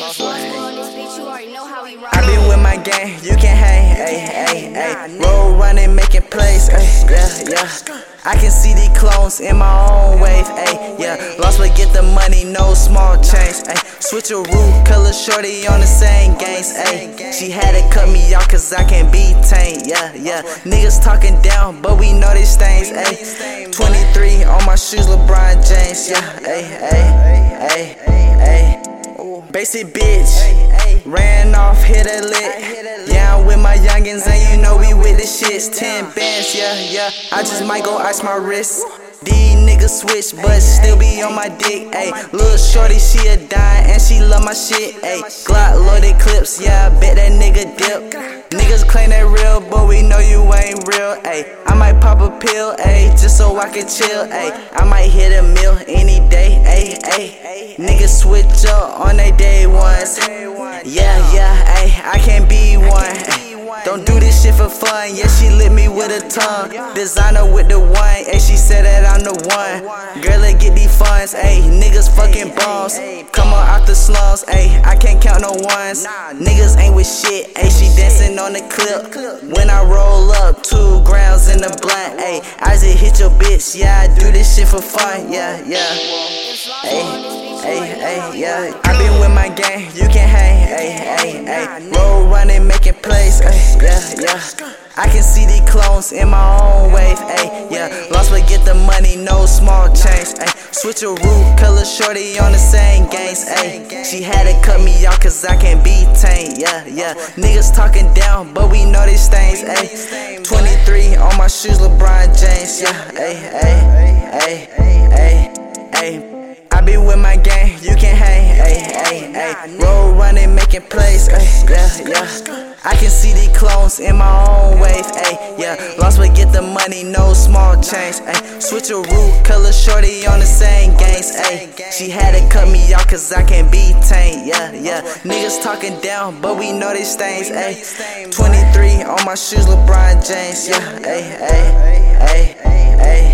I be with my gang, you can hang, ayy, ayy, ayy. Roll running, making plays, ayy, yeah, yeah. I can see these clones in my own wave, ayy, yeah. Lost Boi get the money, no small change, ayy. Switch a root, color shorty on the same games, ayy. She had to cut me off cause I can't be tamed, yeah, yeah. Niggas talking down, but we know these things, ayy. 23 on my shoes, LeBron James, yeah, ayy, ayy, ayy, ayy. Basic bitch, ran off, hit a lick. Yeah, I'm with my youngins, and you know we with the shits. 10 bands, yeah, yeah. I just might go ice my wrist. These niggas switch, but still be on my dick, ayy. Little shorty, she a dime, and she love my shit, ayy. Glock loaded clips, yeah, I bet that nigga dip. Niggas claim they real, but we know you ain't real, ayy. I might pop a pill, ayy, just so I can chill, ayy. I might hit a meal any day, ayy, ayy. Niggas switch up on they day ones. Yeah, yeah, ayy, I can't be one. Don't do this shit for fun. Yeah, she lit me with a tongue. Designer with the one. Ayy, she said that I'm the one. Girl, let get these funds. Ayy, niggas fucking. Come on out the slums. Ayy, I can't count no ones. Niggas ain't with shit. Ayy, she dancing on the clip. When I roll up, two grams in the blunt. Ayy, I just hit your bitch. Yeah, I do this shit for fun. Yeah, yeah. Ayy, ayy, ayy, yeah. I been with my gang. You can hang. Ayy, ayy, ayy. Roll running, making plays. Ayy, yeah, yeah. I can see these clones in my own wave, ayy, yeah. Lost Boi get the money, no small change. Switch a root, color shorty on the same games, ayy. She had to cut me off cause I can't be tamed, yeah, yeah. Niggas talking down, but we know these things, ayy. 23 on my shoes, LeBron James, yeah, ayy, ayy, ayy, ayy, ayy. I be with my gang, you can hang, ayy, ayy, ayy. Roll running, making plays, ayy, yeah, yeah. I can see these clones in my own wave, ayy, yeah. Lost Boi get the money, no change, ayy. Switch a root, color shorty on the same games, ayy. She had to cut me off cause I can't be tamed, yeah, yeah. Niggas talking down, but we know these things, ayy. 23 on my shoes, LeBron James, yeah, ayy, ayy, ayy, ayy.